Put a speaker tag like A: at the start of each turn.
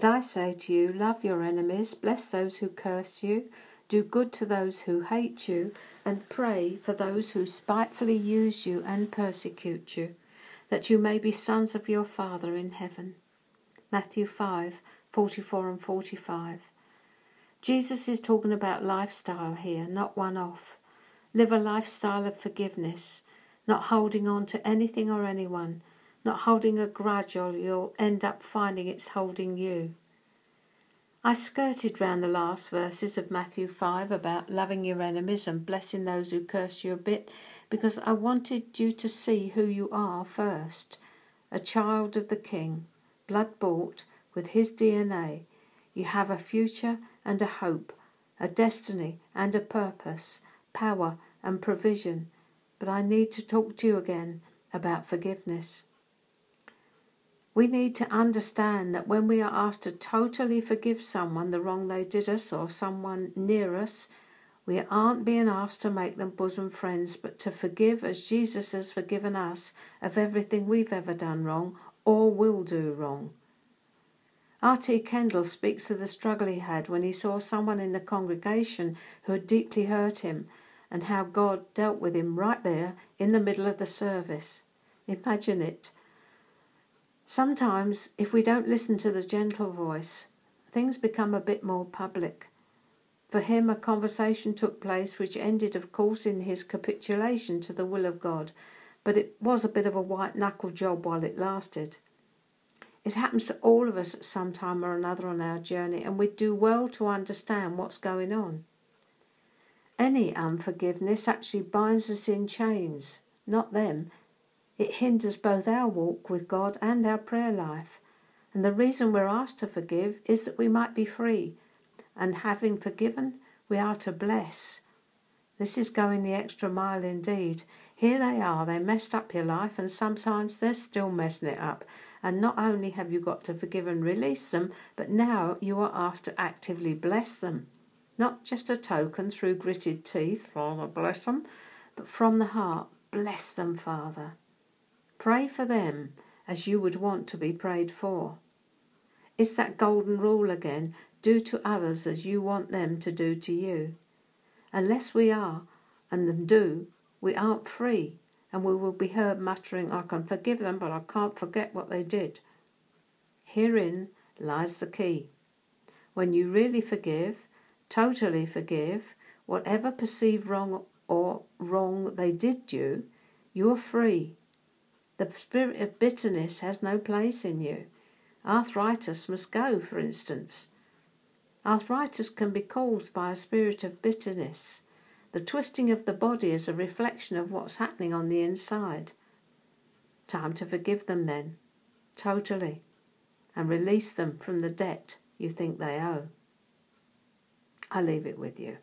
A: But I say to you, love your enemies, bless those who curse you, do good to those who hate you, and pray for those who spitefully use you and persecute you, that you may be sons of your Father in heaven. Matthew 5 44 and 45. Jesus is talking about lifestyle here, not one off. Live a lifestyle of forgiveness, not holding on to anything or anyone, not holding a grudge or you'll end up finding it's holding you. I skirted round the last verses of Matthew 5 about loving your enemies and blessing those who curse you a bit because I wanted you to see who you are first a child of the King, blood bought with his DNA. You have a future and a hope, a destiny and a purpose, power and provision. But I need to talk to you again about forgiveness. We need to understand that when we are asked to totally forgive someone the wrong they did us or someone near us, we aren't being asked to make them bosom friends, but to forgive as Jesus has forgiven us of everything we've ever done wrong or will do wrong. R.T. Kendall speaks of the struggle he had when he saw someone in the congregation who had deeply hurt him and how God dealt with him right there in the middle of the service. Imagine it Sometimes, if we don't listen to the gentle voice, things become a bit more public. For him, a conversation took place which ended, of course, in his capitulation to the will of God, but it was a bit of a white knuckle job while it lasted. It happens to all of us at some time or another on our journey, and we do well to understand what's going on. Any unforgiveness actually binds us in chains, not them, it hinders both our walk with God and our prayer life. And the reason we're asked to forgive is that we might be free. And having forgiven, we are to bless. This is going the extra mile indeed. Here they are, they messed up your life, and sometimes they're still messing it up. And not only have you got to forgive and release them, but now you are asked to actively bless them. Not just a token through gritted teeth, Father bless them, but from the heart, bless them, Father. Pray for them as you would want to be prayed for. It's that golden rule again do to others as you want them to do to you. Unless we are, and then do, we aren't free, and we will be heard muttering, I can forgive them, but I can't forget what they did. Herein lies the key. When you really forgive, totally forgive, whatever perceived wrong or wrong they did you, you are free the spirit of bitterness has no place in you. Arthritis must go, for instance. Arthritis can be caused by a spirit of bitterness. The twisting of the body is a reflection of what's happening on the inside. Time to forgive them then, totally, and release them from the debt you think they owe. I leave it with you.